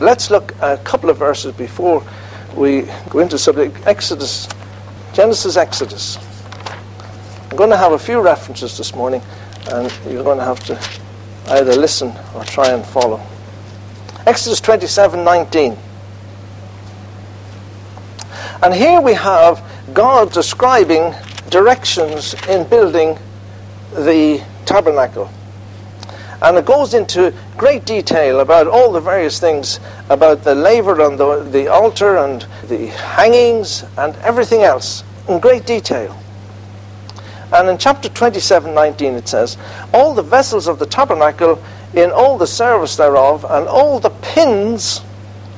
let's look a couple of verses before we go into subject. Exodus, Genesis, Exodus. I'm going to have a few references this morning, and you're going to have to either listen or try and follow. Exodus 27 19. And here we have God describing directions in building the tabernacle. And it goes into great detail about all the various things about the laver on the, the altar and the hangings and everything else in great detail. And in chapter 27, 19, it says, All the vessels of the tabernacle in all the service thereof, and all the pins,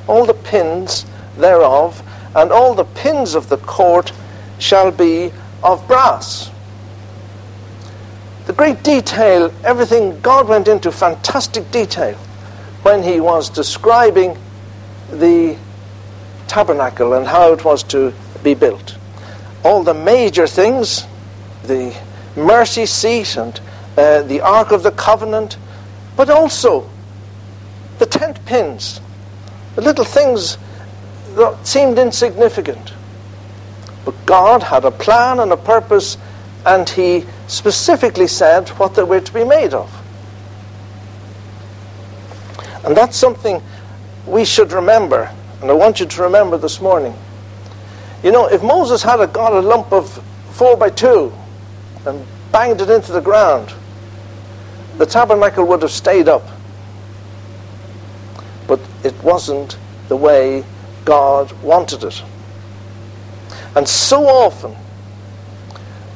all the pins thereof, and all the pins of the court shall be of brass the great detail, everything, God went into fantastic detail when he was describing the tabernacle and how it was to be built. All the major things, the mercy seat and uh, the Ark of the Covenant, but also the tent pins, the little things that seemed insignificant. But God had a plan and a purpose, and He specifically said what they were to be made of. And that's something we should remember, and I want you to remember this morning. You know, if Moses had got a lump of four by two and banged it into the ground, the tabernacle would have stayed up. But it wasn't the way God wanted it. And so often,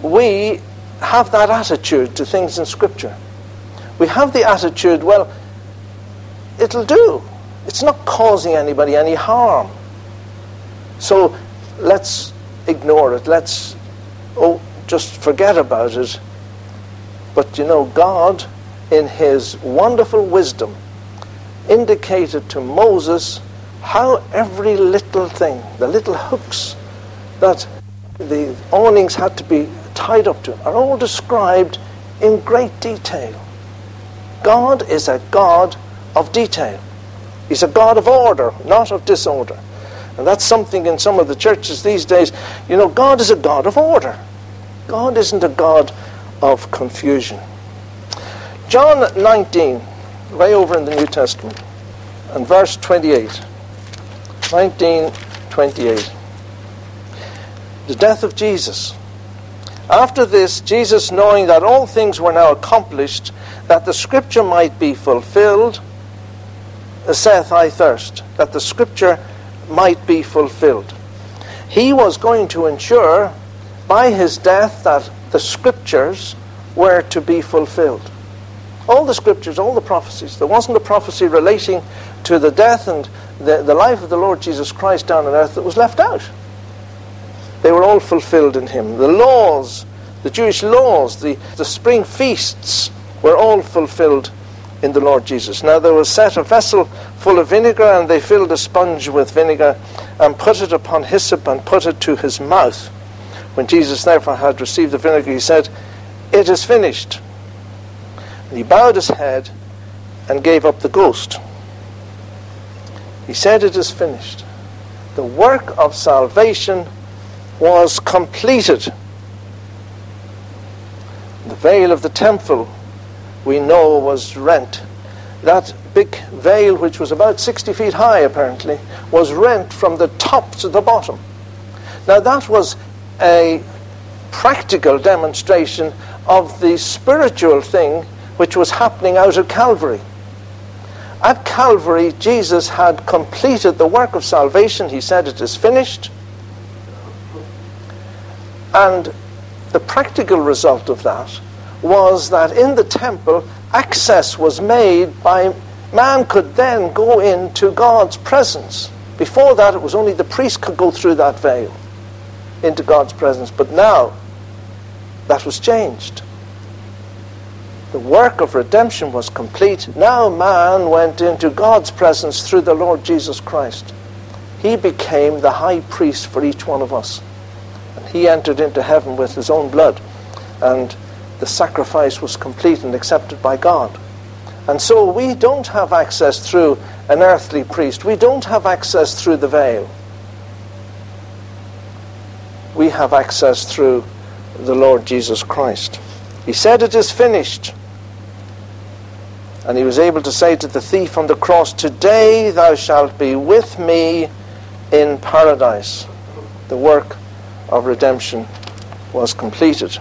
we have that attitude to things in Scripture. We have the attitude, well, it'll do. It's not causing anybody any harm. So let's ignore it. Let's, oh, just forget about it. But you know, God, in His wonderful wisdom, indicated to Moses how every little thing, the little hooks that the awnings had to be tied up to are all described in great detail. God is a God of detail. He's a God of order, not of disorder. And that's something in some of the churches these days. You know, God is a God of order. God isn't a God of confusion. John 19, way over in the New Testament, and verse 28. 19, 28. The death of Jesus. After this, Jesus, knowing that all things were now accomplished, that the scripture might be fulfilled, uh, saith, I thirst, that the scripture might be fulfilled. He was going to ensure by his death that the scriptures were to be fulfilled. All the scriptures, all the prophecies. There wasn't a prophecy relating to the death and the, the life of the Lord Jesus Christ down on earth that was left out. They were all fulfilled in him. The laws, the Jewish laws, the, the spring feasts were all fulfilled in the Lord Jesus. Now there was set a vessel full of vinegar, and they filled a sponge with vinegar, and put it upon hyssop, and put it to his mouth. When Jesus therefore had received the vinegar, he said, It is finished. And he bowed his head and gave up the ghost. He said, It is finished. The work of salvation was completed. The veil of the temple, we know, was rent. That big veil, which was about 60 feet high apparently, was rent from the top to the bottom. Now, that was a practical demonstration of the spiritual thing which was happening out at Calvary. At Calvary, Jesus had completed the work of salvation. He said, It is finished. And the practical result of that was that in the temple, access was made by man could then go into God's presence. Before that, it was only the priest could go through that veil into God's presence. But now, that was changed. The work of redemption was complete. Now man went into God's presence through the Lord Jesus Christ. He became the high priest for each one of us he entered into heaven with his own blood, and the sacrifice was complete and accepted by God. And so we don't have access through an earthly priest. We don't have access through the veil. We have access through the Lord Jesus Christ. He said, It is finished. And he was able to say to the thief on the cross, Today thou shalt be with me in paradise. The work of redemption was completed.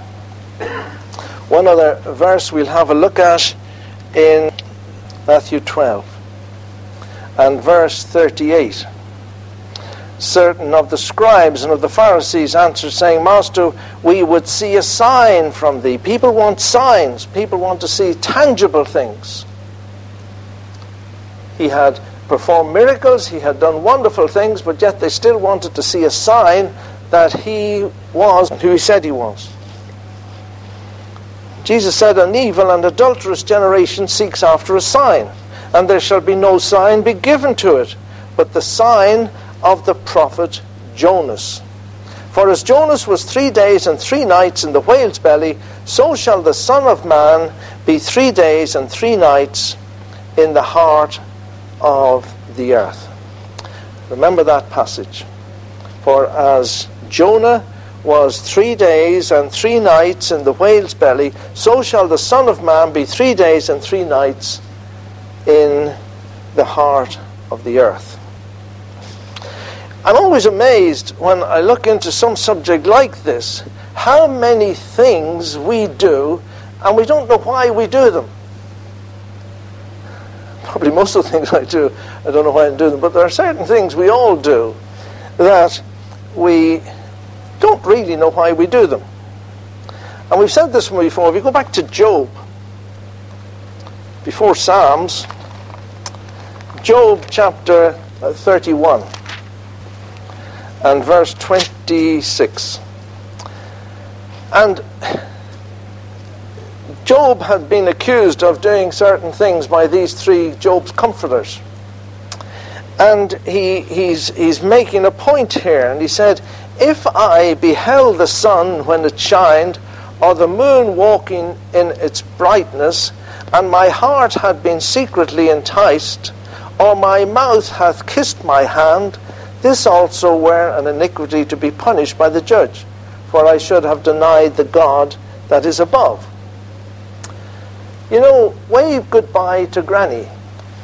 One other verse we'll have a look at in Matthew 12 and verse 38. Certain of the scribes and of the Pharisees answered, saying, Master, we would see a sign from thee. People want signs, people want to see tangible things. He had performed miracles, he had done wonderful things, but yet they still wanted to see a sign that he was who he said he was. Jesus said, An evil and adulterous generation seeks after a sign, and there shall be no sign be given to it, but the sign of the prophet Jonas. For as Jonas was three days and three nights in the whale's belly, so shall the Son of Man be three days and three nights in the heart of the earth. Remember that passage. For as Jonah was three days and three nights in the whale's belly, so shall the Son of Man be three days and three nights in the heart of the earth. I'm always amazed when I look into some subject like this how many things we do and we don't know why we do them probably most of the things I do, I don't know why I do them, but there are certain things we all do that we don't really know why we do them. And we've said this before. If you go back to Job, before Psalms, Job chapter uh, 31 and verse 26. And Job had been accused of doing certain things by these three Job's comforters. And he, he's, he's making a point here, and he said, If I beheld the sun when it shined, or the moon walking in its brightness, and my heart had been secretly enticed, or my mouth hath kissed my hand, this also were an iniquity to be punished by the judge, for I should have denied the God that is above. You know, wave goodbye to Granny.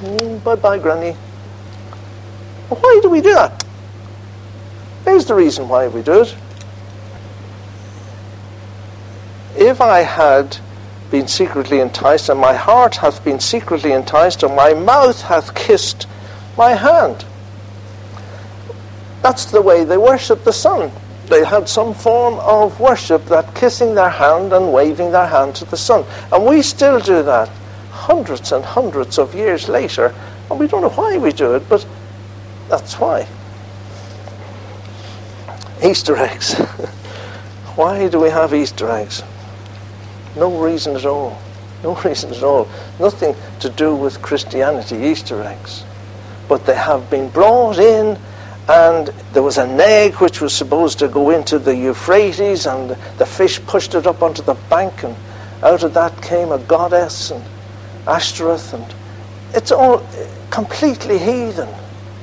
Mm, bye bye, Granny. Why do we do that? Here's the reason why we do it. If I had been secretly enticed, and my heart hath been secretly enticed, and my mouth hath kissed my hand. That's the way they worship the sun they had some form of worship, that kissing their hand and waving their hand to the sun. And we still do that hundreds and hundreds of years later, and we don't know why we do it, but that's why. Easter eggs. why do we have Easter eggs? No reason at all. No reason at all. Nothing to do with Christianity, Easter eggs. But they have been brought in and there was an egg which was supposed to go into the Euphrates, and the fish pushed it up onto the bank, and out of that came a goddess and Ashtoreth, and it's all eh, completely heathen.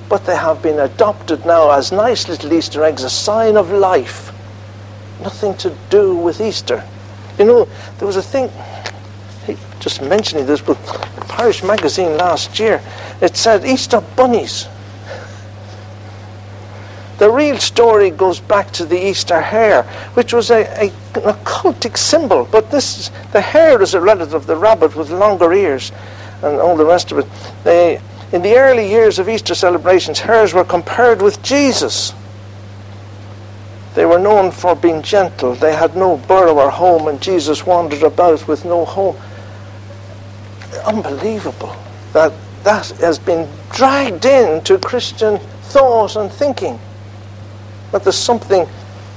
But they have been adopted now as nice little Easter eggs, a sign of life. Nothing to do with Easter. You know, there was a thing, just mentioning this, but Parish Magazine last year, it said Easter bunnies. The real story goes back to the Easter hare, which was a, a, an occultic symbol. But this, the hare is a relative of the rabbit with longer ears and all the rest of it. They, in the early years of Easter celebrations, hares were compared with Jesus. They were known for being gentle. They had no burrow or home, and Jesus wandered about with no home. Unbelievable that that has been dragged into Christian thought and thinking that there's something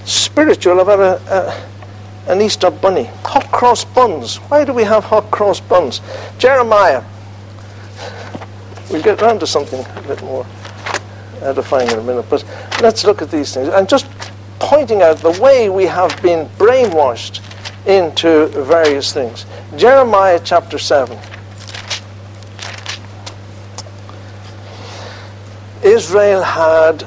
spiritual about a, a, an Easter bunny. Hot cross buns. Why do we have hot cross buns? Jeremiah. We'll get round to something a bit more edifying in a minute, but let's look at these things. And just pointing out the way we have been brainwashed into various things. Jeremiah chapter 7. Israel had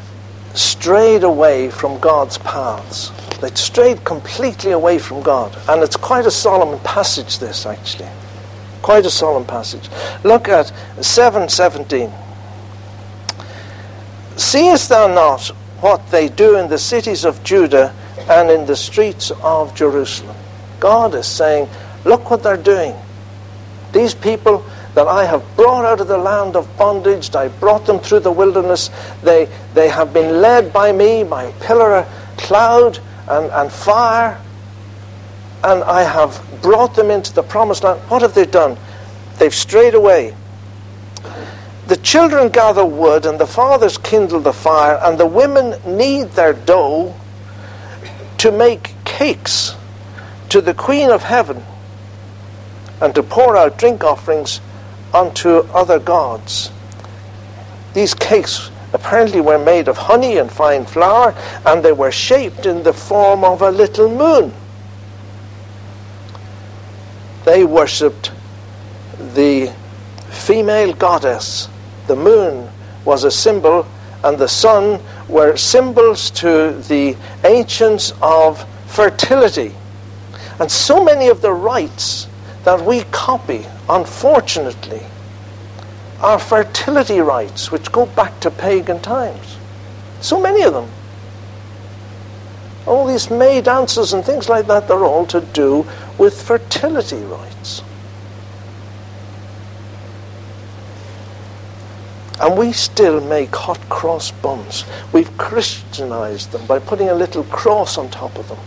strayed away from God's paths. They'd strayed completely away from God. And it's quite a solemn passage, this, actually. Quite a solemn passage. Look at 717. Seest thou not what they do in the cities of Judah and in the streets of Jerusalem? God is saying, Look what they're doing. These people that I have brought out of the land of bondage, I brought them through the wilderness. They, they have been led by me, by pillar cloud and, and fire, and I have brought them into the promised land. What have they done? They've strayed away. The children gather wood, and the fathers kindle the fire, and the women knead their dough to make cakes to the Queen of Heaven and to pour out drink offerings unto other gods. These cakes apparently were made of honey and fine flour, and they were shaped in the form of a little moon. They worshipped the female goddess. The moon was a symbol, and the sun were symbols to the ancients of fertility. And so many of the rites that we copy, unfortunately, are fertility rites which go back to pagan times. So many of them. All these May dances and things like that, they're all to do with fertility rites. And we still make hot cross buns. We've Christianized them by putting a little cross on top of them.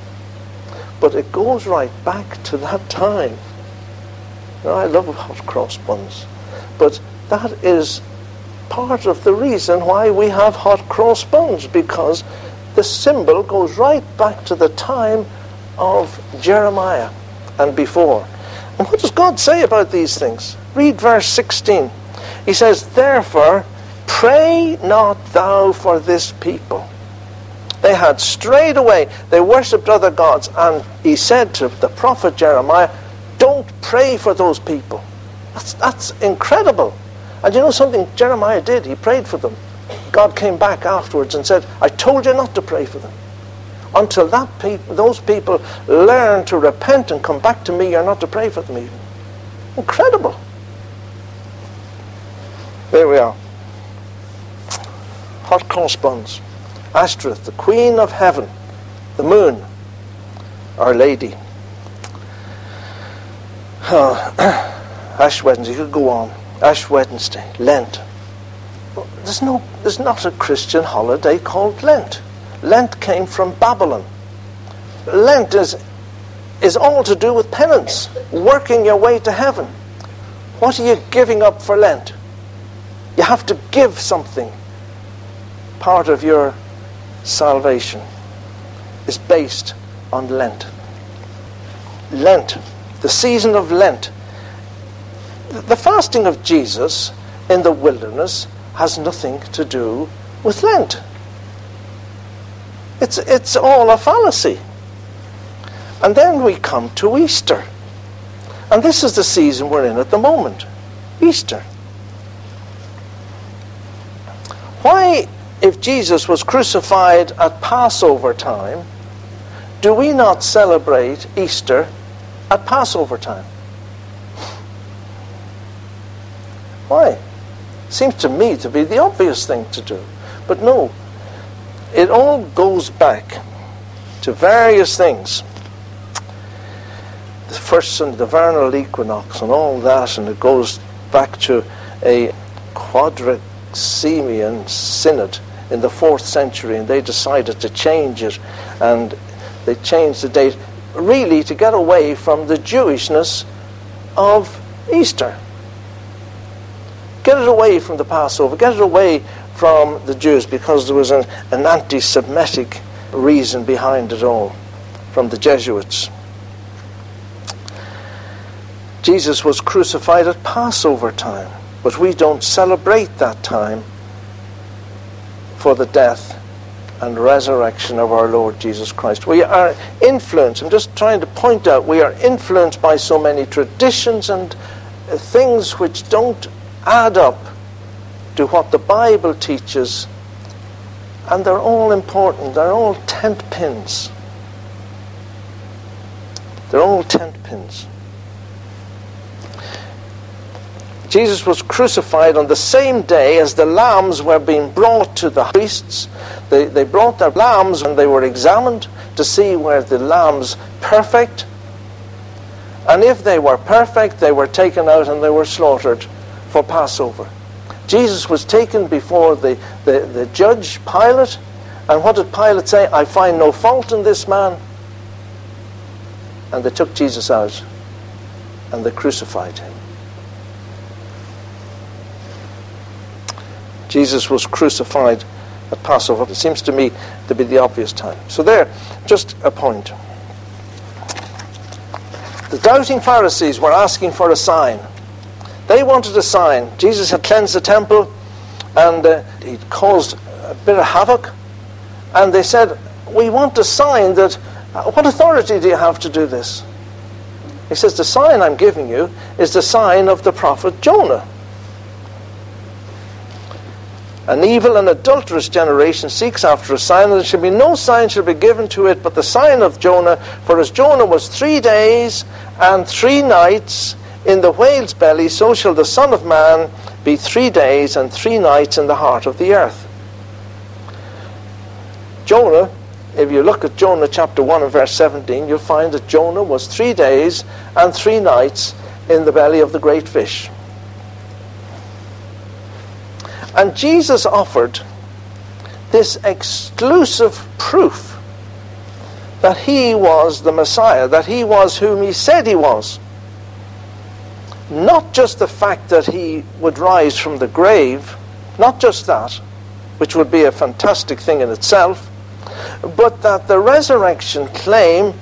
But it goes right back to that time. Now, I love hot cross buns. But that is part of the reason why we have hot cross buns, because the symbol goes right back to the time of Jeremiah and before. And what does God say about these things? Read verse 16. He says, Therefore, pray not thou for this people. They had strayed away. They worshipped other gods. And he said to the prophet Jeremiah, Don't pray for those people. That's, that's incredible. And you know something Jeremiah did? He prayed for them. God came back afterwards and said, I told you not to pray for them. Until that pe- those people learn to repent and come back to me, you're not to pray for them. Incredible. There we are. Hot cross buns. Ashtoreth, the Queen of Heaven, the moon, Our Lady. Uh, Ash Wednesday, you could go on. Ash Wednesday, Lent. There's, no, there's not a Christian holiday called Lent. Lent came from Babylon. Lent is, is all to do with penance, working your way to heaven. What are you giving up for Lent? You have to give something. Part of your salvation is based on Lent. Lent, the season of Lent. The fasting of Jesus in the wilderness has nothing to do with Lent. It's, it's all a fallacy. And then we come to Easter. And this is the season we're in at the moment Easter. Why, if Jesus was crucified at Passover time, do we not celebrate Easter at Passover time? Why? Seems to me to be the obvious thing to do. But no, it all goes back to various things. The first and the vernal equinox and all that, and it goes back to a quadrigesimian synod in the fourth century, and they decided to change it, and they changed the date really to get away from the Jewishness of Easter. Get it away from the Passover, get it away from the Jews because there was an, an anti Semitic reason behind it all from the Jesuits. Jesus was crucified at Passover time, but we don't celebrate that time for the death and resurrection of our Lord Jesus Christ. We are influenced, I'm just trying to point out, we are influenced by so many traditions and things which don't add up to what the Bible teaches And they're all important. They're all tent pins. They're all tent pins. Jesus was crucified on the same day as the lambs were being brought to the priests. They, they brought their lambs and they were examined to see were the lambs perfect. And if they were perfect, they were taken out and they were slaughtered for Passover. Jesus was taken before the, the, the judge, Pilate, and what did Pilate say? I find no fault in this man. And they took Jesus out and they crucified him. Jesus was crucified at Passover. It seems to me to be the obvious time. So, there, just a point. The doubting Pharisees were asking for a sign. They wanted a sign. Jesus had cleansed the temple and uh, he'd caused a bit of havoc. And they said, We want a sign that. Uh, what authority do you have to do this? He says, The sign I'm giving you is the sign of the prophet Jonah. An evil and adulterous generation seeks after a sign, and there shall be no sign shall be given to it but the sign of Jonah. For as Jonah was three days and three nights in the whale's belly, so shall the Son of Man be three days and three nights in the heart of the earth. Jonah, if you look at Jonah chapter 1 and verse 17, you'll find that Jonah was three days and three nights in the belly of the great fish. And Jesus offered this exclusive proof that he was the Messiah, that he was whom he said he was. Not just the fact that he would rise from the grave, not just that, which would be a fantastic thing in itself, but that the resurrection claim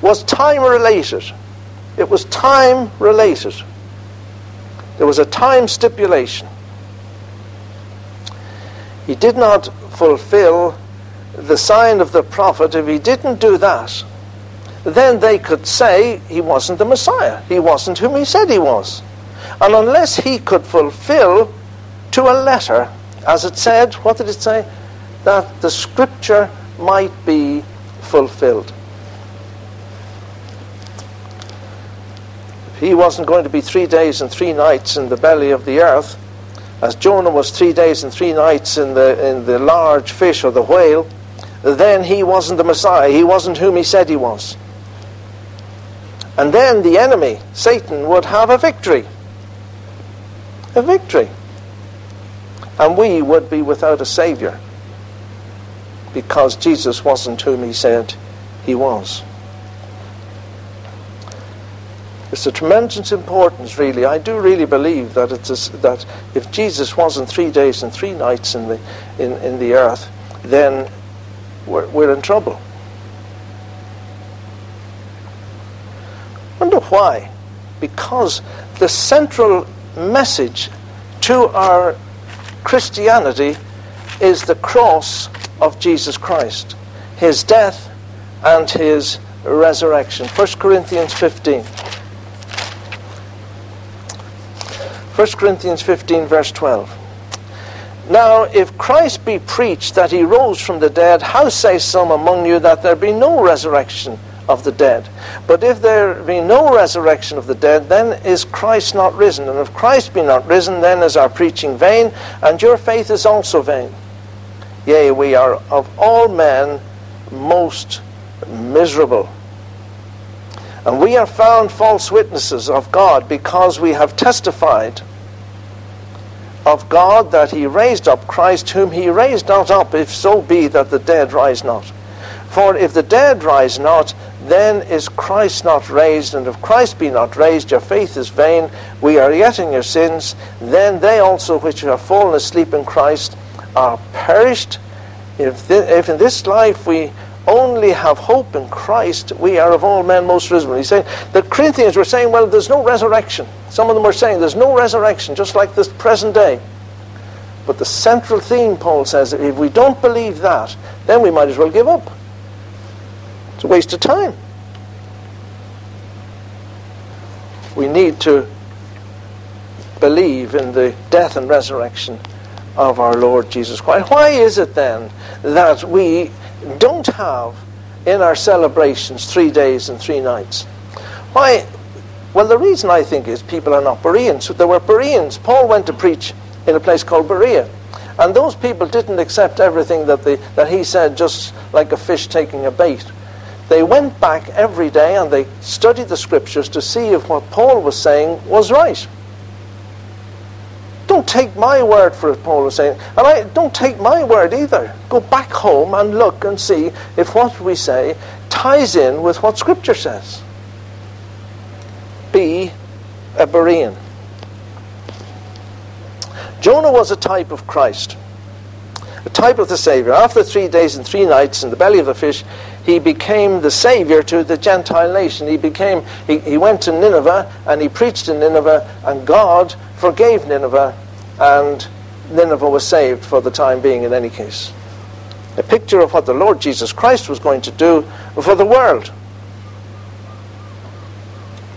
was time related. It was time related. There was a time stipulation he did not fulfill the sign of the prophet, if he didn't do that, then they could say he wasn't the Messiah. He wasn't whom he said he was. And unless he could fulfill to a letter, as it said, what did it say? That the scripture might be fulfilled. If he wasn't going to be three days and three nights in the belly of the earth as Jonah was three days and three nights in the, in the large fish or the whale, then he wasn't the Messiah. He wasn't whom he said he was. And then the enemy, Satan, would have a victory. A victory. And we would be without a Savior because Jesus wasn't whom he said he was. It's a tremendous importance, really. I do really believe that it's a, that if Jesus wasn't three days and three nights in the in, in the earth, then we're, we're in trouble. Wonder why? Because the central message to our Christianity is the cross of Jesus Christ, his death and his resurrection. 1 Corinthians 15. 1 Corinthians 15, verse 12. Now, if Christ be preached that he rose from the dead, how say some among you that there be no resurrection of the dead? But if there be no resurrection of the dead, then is Christ not risen. And if Christ be not risen, then is our preaching vain, and your faith is also vain. Yea, we are of all men most miserable. And we are found false witnesses of God because we have testified of God that he raised up Christ, whom he raised not up, if so be that the dead rise not. For if the dead rise not, then is Christ not raised, and if Christ be not raised, your faith is vain, we are yet in your sins, then they also which have fallen asleep in Christ are perished. If, if in this life we only have hope in Christ, we are of all men most miserable. He's saying the Corinthians were saying, well, there's no resurrection. Some of them were saying there's no resurrection, just like this present day. But the central theme, Paul says, if we don't believe that, then we might as well give up. It's a waste of time. We need to believe in the death and resurrection of our Lord Jesus Christ. Why is it then that we don't have in our celebrations three days and three nights? Why? Well, the reason I think is people are not Bereans. There were Bereans. Paul went to preach in a place called Berea. And those people didn't accept everything that, that he said just like a fish taking a bait. They went back every day and they studied the scriptures to see if what Paul was saying was right. Don't take my word for it, Paul was saying. And I don't take my word either. Go back home and look and see if what we say ties in with what scripture says. Be a Berean. Jonah was a type of Christ, a type of the Savior. After three days and three nights in the belly of the fish, he became the Savior to the Gentile nation. He became he, he went to Nineveh and he preached in Nineveh, and God forgave Nineveh, and Nineveh was saved for the time being in any case. A picture of what the Lord Jesus Christ was going to do for the world.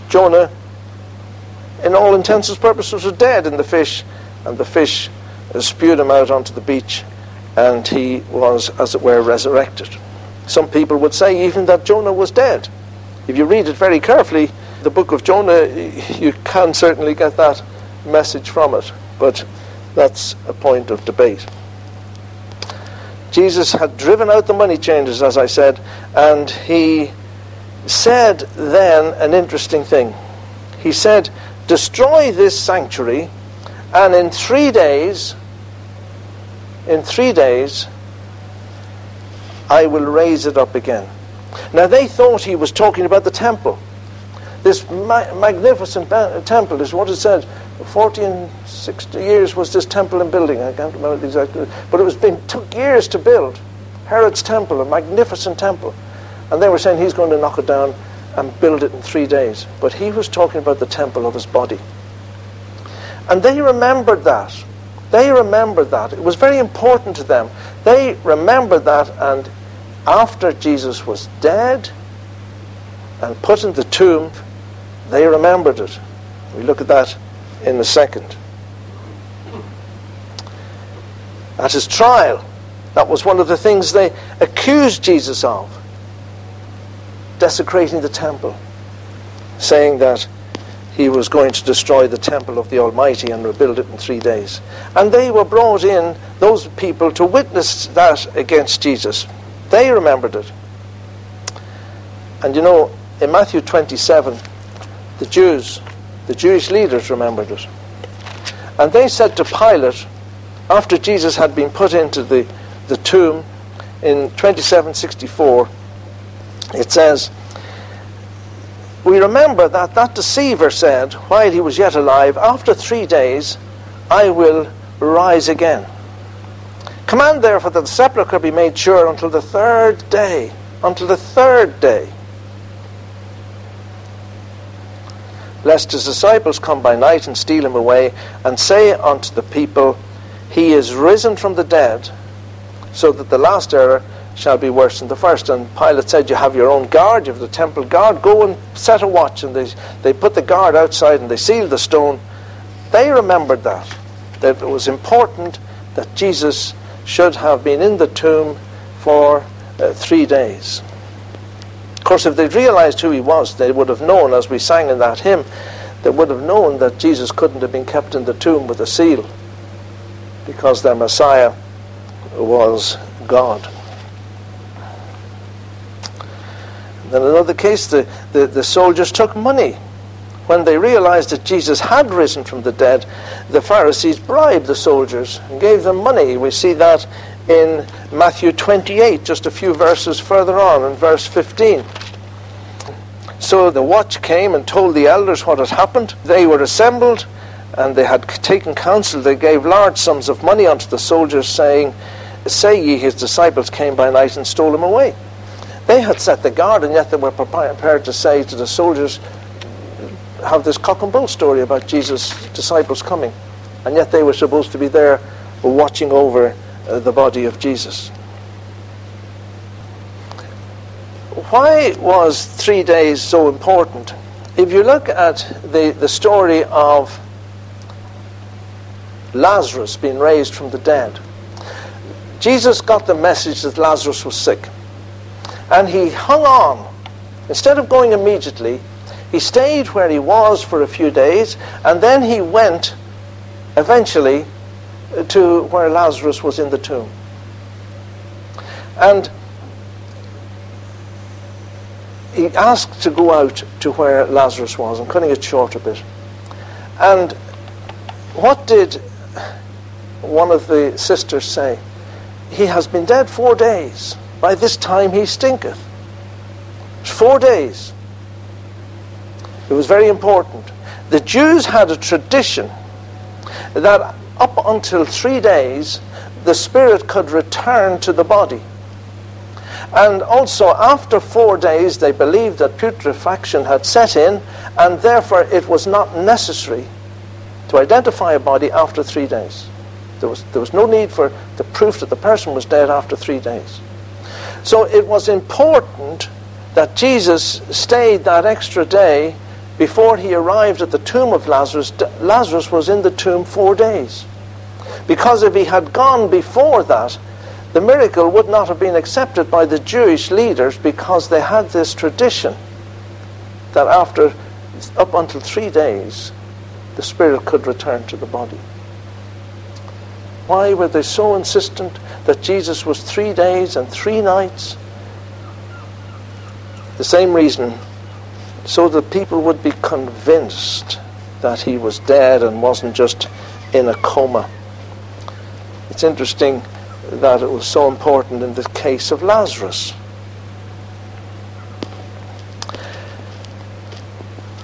Jonah, in all intents and purposes, was dead in the fish and the fish spewed him out onto the beach, and he was, as it were, resurrected. Some people would say even that Jonah was dead. If you read it very carefully, the book of Jonah, you can certainly get that message from it, but that's a point of debate. Jesus had driven out the money changers, as I said, and he said then an interesting thing. He said, Destroy this sanctuary and in three days, in three days, I will raise it up again. Now they thought he was talking about the temple. This ma- magnificent ba- temple is what it said. 40 60 years was this temple in building. I can't remember the exact, but it was been took years to build. Herod's temple, a magnificent temple, and they were saying he's going to knock it down and build it in three days. But he was talking about the temple of his body. And they remembered that. They remembered that. It was very important to them. They remembered that, and after Jesus was dead and put in the tomb, they remembered it. We look at that in a second. At his trial, that was one of the things they accused Jesus of desecrating the temple, saying that he was going to destroy the temple of the Almighty and rebuild it in three days. And they were brought in, those people, to witness that against Jesus. They remembered it. And you know, in Matthew 27, the Jews, the Jewish leaders remembered it. And they said to Pilate, after Jesus had been put into the, the tomb in 2764, it says, we remember that that deceiver said, while he was yet alive, After three days I will rise again. Command therefore that the sepulchre be made sure until the third day. Until the third day. Lest his disciples come by night and steal him away, and say unto the people, He is risen from the dead, so that the last error shall be worse than the first. And Pilate said, You have your own guard, you have the temple guard, go and set a watch. And they, they put the guard outside and they sealed the stone. They remembered that, that it was important that Jesus should have been in the tomb for uh, three days. Of course, if they'd realized who he was, they would have known, as we sang in that hymn, they would have known that Jesus couldn't have been kept in the tomb with a seal because their Messiah was God. In another case, the, the, the soldiers took money. When they realized that Jesus had risen from the dead, the Pharisees bribed the soldiers and gave them money. We see that in Matthew 28, just a few verses further on, in verse 15. So the watch came and told the elders what had happened. They were assembled and they had taken counsel. They gave large sums of money unto the soldiers, saying, Say ye, his disciples came by night and stole him away. They had set the guard, and yet they were prepared to say to the soldiers, have this cock and bull story about Jesus' disciples coming. And yet they were supposed to be there watching over uh, the body of Jesus. Why was three days so important? If you look at the, the story of Lazarus being raised from the dead. Jesus got the message that Lazarus was sick. And he hung on. Instead of going immediately, he stayed where he was for a few days, and then he went eventually uh, to where Lazarus was in the tomb. And he asked to go out to where Lazarus was. I'm cutting it short a bit. And what did one of the sisters say? He has been dead four days. By this time he stinketh. Four days. It was very important. The Jews had a tradition that up until three days, the spirit could return to the body. And also, after four days, they believed that putrefaction had set in, and therefore it was not necessary to identify a body after three days. There was, there was no need for the proof that the person was dead after three days. So it was important that Jesus stayed that extra day before he arrived at the tomb of Lazarus. Lazarus was in the tomb four days. Because if he had gone before that, the miracle would not have been accepted by the Jewish leaders because they had this tradition that after up until three days, the spirit could return to the body. Why were they so insistent that Jesus was three days and three nights? The same reason, so that people would be convinced that he was dead and wasn't just in a coma. It's interesting that it was so important in the case of Lazarus.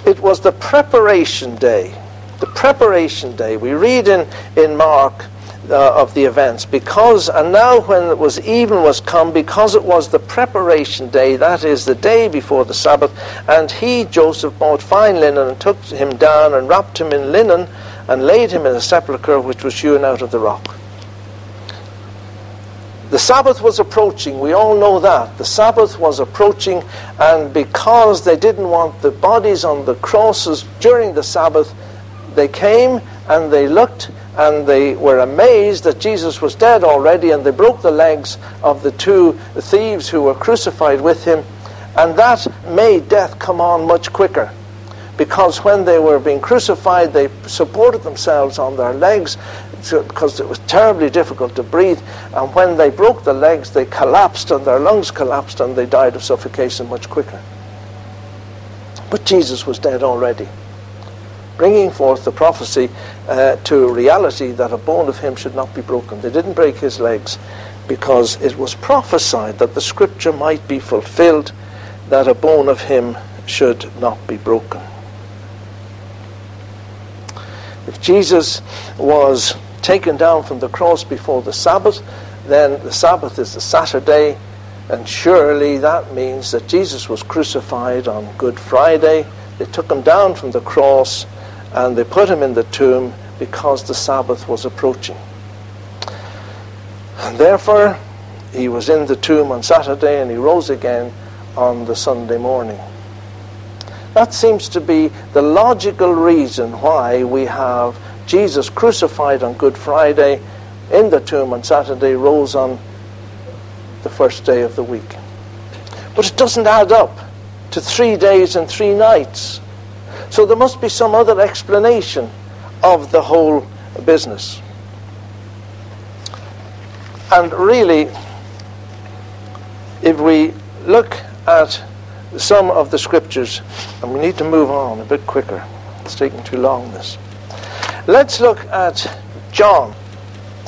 It was the preparation day. The preparation day. We read in, in Mark uh, of the events because and now when it was even was come because it was the preparation day that is the day before the sabbath and he joseph bought fine linen and took him down and wrapped him in linen and laid him in a sepulchre which was hewn out of the rock the Sabbath was approaching. We all know that. The Sabbath was approaching, and because they didn't want the bodies on the crosses during the Sabbath, they came and they looked and they were amazed that Jesus was dead already, and they broke the legs of the two thieves who were crucified with him. And that made death come on much quicker. Because when they were being crucified, they supported themselves on their legs because it was terribly difficult to breathe. And when they broke the legs, they collapsed and their lungs collapsed and they died of suffocation much quicker. But Jesus was dead already, bringing forth the prophecy uh, to reality that a bone of him should not be broken. They didn't break his legs because it was prophesied that the scripture might be fulfilled that a bone of him should not be broken. If Jesus was taken down from the cross before the Sabbath, then the Sabbath is the Saturday, and surely that means that Jesus was crucified on Good Friday. They took him down from the cross and they put him in the tomb because the Sabbath was approaching. And therefore, he was in the tomb on Saturday and he rose again on the Sunday morning. That seems to be the logical reason why we have Jesus crucified on Good Friday, in the tomb on Saturday, rose on the first day of the week. But it doesn't add up to three days and three nights. So there must be some other explanation of the whole business. And really, if we look at some of the scriptures, and we need to move on a bit quicker, it's taking too long this. Let's look at John.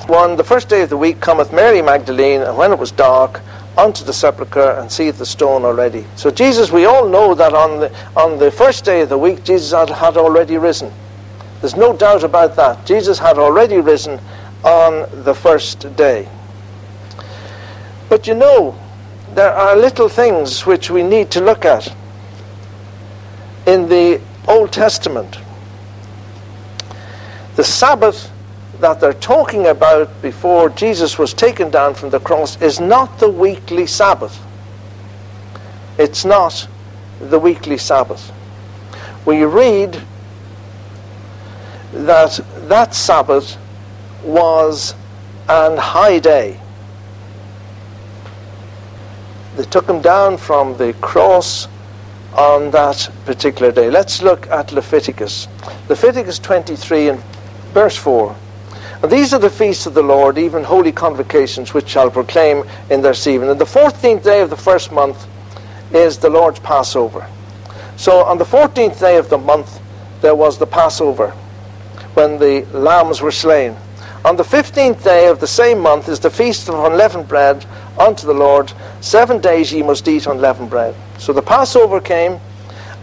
One, the first day of the week cometh Mary Magdalene, and when it was dark, unto the sepulchre and seeth the stone already. So Jesus, we all know that on the, on the first day of the week, Jesus had, had already risen. There's no doubt about that. Jesus had already risen on the first day. But you know, there are little things which we need to look at in the Old Testament. The Sabbath that they're talking about before Jesus was taken down from the cross is not the weekly Sabbath. It's not the weekly Sabbath. We read that that Sabbath was an high day. They took him down from the cross on that particular day. Let's look at Leviticus. Leviticus 23 and verse 4. These are the feasts of the Lord, even holy convocations, which shall proclaim in their season. And the fourteenth day of the first month is the Lord's Passover. So on the fourteenth day of the month, there was the Passover, when the lambs were slain. On the fifteenth day of the same month is the feast of unleavened bread unto the Lord. Seven days ye must eat unleavened bread. So the Passover came,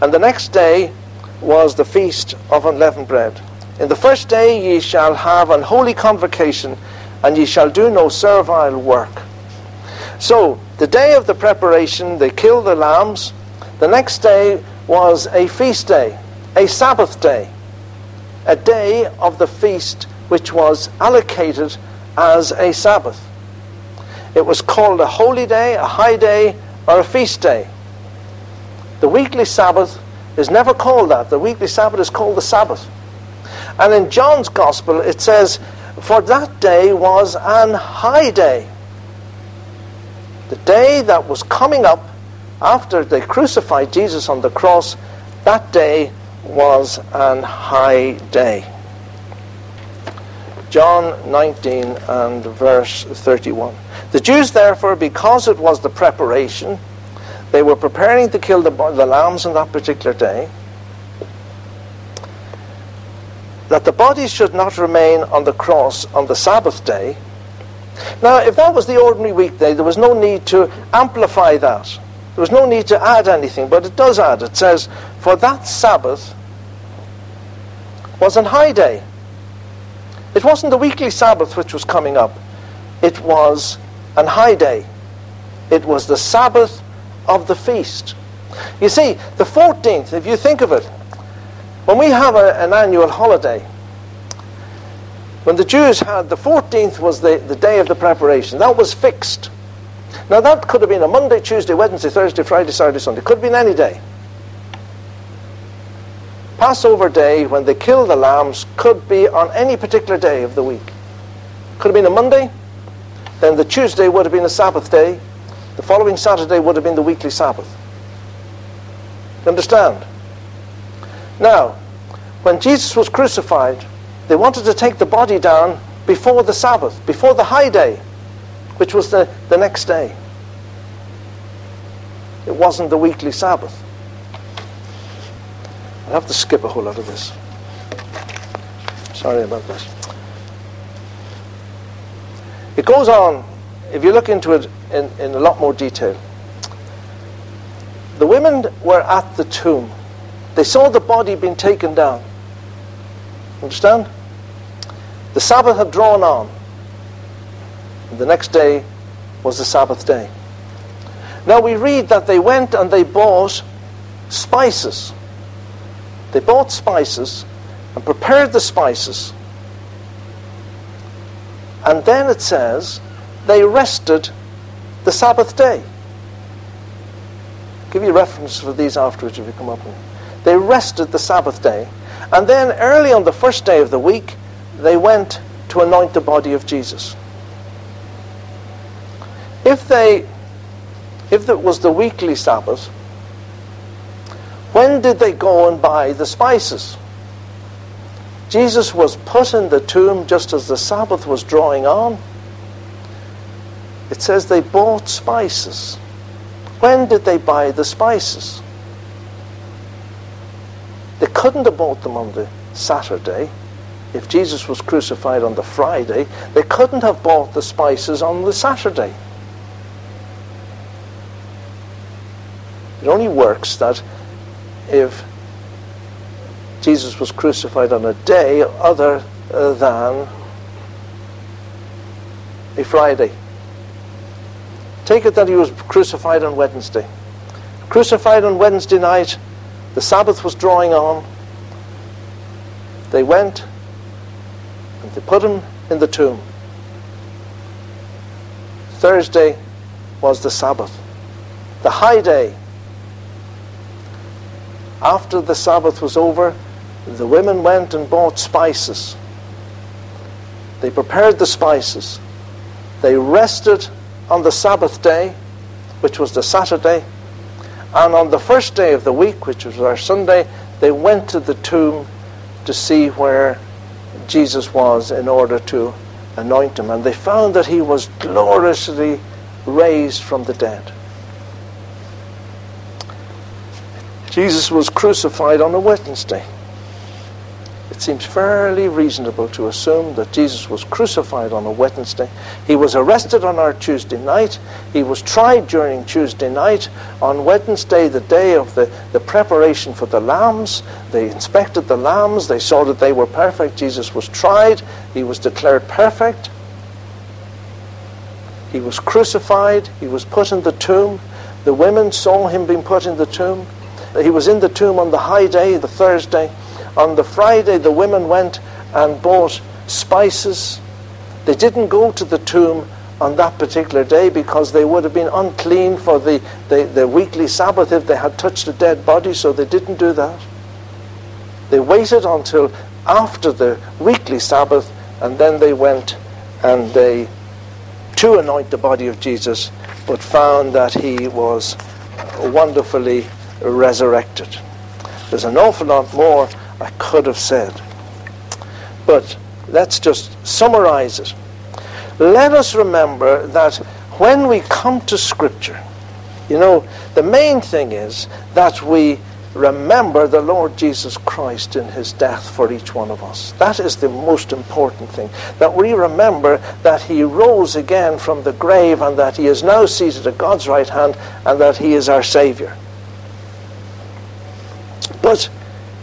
and the next day was the feast of unleavened bread. In the first day ye shall have an holy convocation, and ye shall do no servile work. So, the day of the preparation, they killed the lambs. The next day was a feast day, a Sabbath day, a day of the feast which was allocated as a Sabbath. It was called a holy day, a high day, or a feast day. The weekly Sabbath is never called that. The weekly Sabbath is called the Sabbath. And in John's Gospel, it says, For that day was an high day. The day that was coming up after they crucified Jesus on the cross, that day was an high day. John 19 and verse 31. The Jews, therefore, because it was the preparation, they were preparing to kill the, the lambs on that particular day, that the bodies should not remain on the cross on the Sabbath day. Now, if that was the ordinary weekday, there was no need to amplify that. There was no need to add anything, but it does add. It says, For that Sabbath was an high day. It wasn't the weekly Sabbath which was coming up, it was an high day. It was the Sabbath of the feast. You see, the 14th, if you think of it, when we have a, an annual holiday, when the Jews had the 14th was the, the day of the preparation, that was fixed. Now that could have been a Monday, Tuesday, Wednesday, Thursday, Friday, Saturday, Sunday. Could have been any day. Passover day, when they kill the lambs, could be on any particular day of the week. Could have been a Monday, then the Tuesday would have been a Sabbath day, the following Saturday would have been the weekly Sabbath. You understand? Now, when Jesus was crucified, they wanted to take the body down before the Sabbath, before the high day, which was the, the next day. It wasn't the weekly Sabbath. I have to skip a whole lot of this. Sorry about this. It goes on, if you look into it in, in a lot more detail. The women were at the tomb. They saw the body being taken down. Understand? The Sabbath had drawn on. And the next day was the Sabbath day. Now we read that they went and they bought spices. They bought spices and prepared the spices. And then it says they rested the Sabbath day. I'll give you a reference for these afterwards if you come up with They rested the Sabbath day. And then early on the first day of the week, they went to anoint the body of Jesus. If they if it was the weekly Sabbath, when did they go and buy the spices? Jesus was put in the tomb just as the Sabbath was drawing on. It says they bought spices. When did they buy the spices? They couldn't have bought them on the Saturday. If Jesus was crucified on the Friday, they couldn't have bought the spices on the Saturday. It only works that if Jesus was crucified on a day other uh, than a Friday. Take it that he was crucified on Wednesday. Crucified on Wednesday night, the Sabbath was drawing on. They went and they put him in the tomb. Thursday was the Sabbath, the high day after the Sabbath was over, the women went and bought spices. They prepared the spices. They rested on the Sabbath day, which was the Saturday. And on the first day of the week, which was our Sunday, they went to the tomb to see where Jesus was in order to anoint him. And they found that he was gloriously raised from the dead. Jesus was crucified on a Wednesday. It seems fairly reasonable to assume that Jesus was crucified on a Wednesday. He was arrested on our Tuesday night. He was tried during Tuesday night. On Wednesday, the day of the, the preparation for the lambs, they inspected the lambs. They saw that they were perfect. Jesus was tried. He was declared perfect. He was crucified. He was put in the tomb. The women saw him being put in the tomb. He was in the tomb on the high day, the Thursday. On the Friday, the women went and bought spices. They didn't go to the tomb on that particular day because they would have been unclean for the, the, the weekly Sabbath if they had touched a dead body, so they didn't do that. They waited until after the weekly Sabbath and then they went and they to anoint the body of Jesus, but found that he was wonderfully resurrected. There's an awful lot more I could have said. But let's just summarize it. Let us remember that when we come to Scripture, you know, the main thing is that we remember the Lord Jesus Christ in his death for each one of us. That is the most important thing. That we remember that he rose again from the grave and that he is now seated at God's right hand and that he is our Savior. But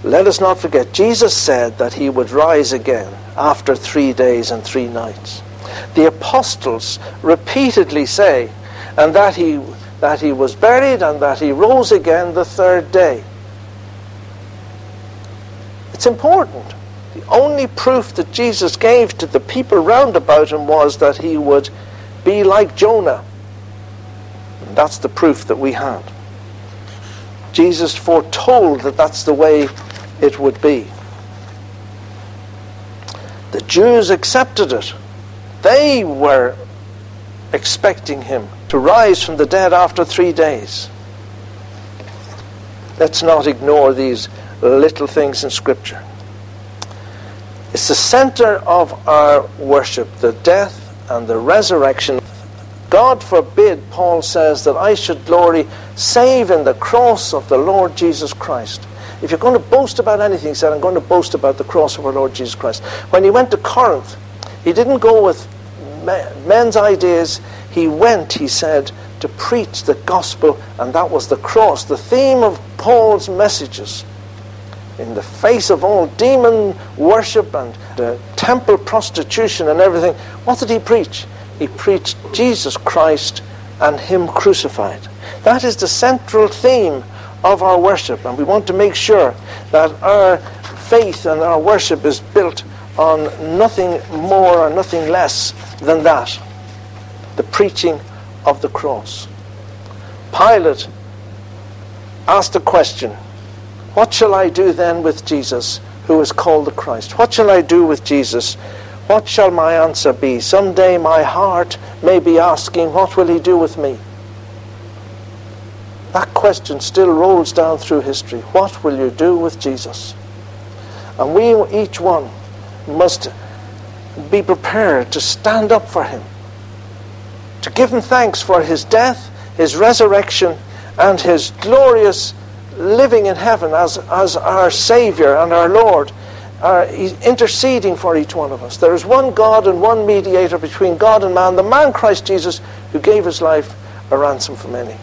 let us not forget, Jesus said that he would rise again after three days and three nights. The apostles repeatedly say, and that he, that he was buried and that he rose again the third day. It's important. The only proof that Jesus gave to the people round about him was that he would be like Jonah. And that's the proof that we had. Jesus foretold that that's the way it would be. The Jews accepted it. They were expecting him to rise from the dead after three days. Let's not ignore these little things in Scripture. It's the center of our worship, the death and the resurrection. God forbid, Paul says, that I should glory save in the cross of the Lord Jesus Christ. If you're going to boast about anything, he said, I'm going to boast about the cross of our Lord Jesus Christ. When he went to Corinth, he didn't go with men's ideas. He went, he said, to preach the gospel, and that was the cross. The theme of Paul's messages in the face of all demon worship and uh, temple prostitution and everything, what did he preach? He preached Jesus Christ and Him crucified. That is the central theme of our worship, and we want to make sure that our faith and our worship is built on nothing more or nothing less than that the preaching of the cross. Pilate asked a question What shall I do then with Jesus, who is called the Christ? What shall I do with Jesus? What shall my answer be? Someday my heart may be asking, What will he do with me? That question still rolls down through history. What will you do with Jesus? And we, each one, must be prepared to stand up for him, to give him thanks for his death, his resurrection, and his glorious living in heaven as, as our Savior and our Lord. He's interceding for each one of us. There is one God and one mediator between God and man, the man Christ Jesus, who gave his life a ransom for many.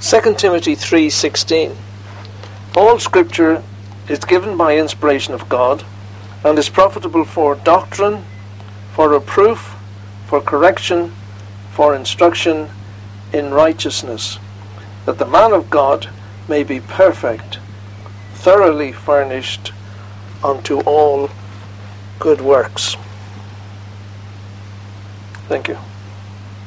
2 Timothy 3:16 All scripture is given by inspiration of God and is profitable for doctrine, for reproof, for correction, for instruction in righteousness, that the man of God may be perfect, thoroughly furnished unto all good works. Thank you.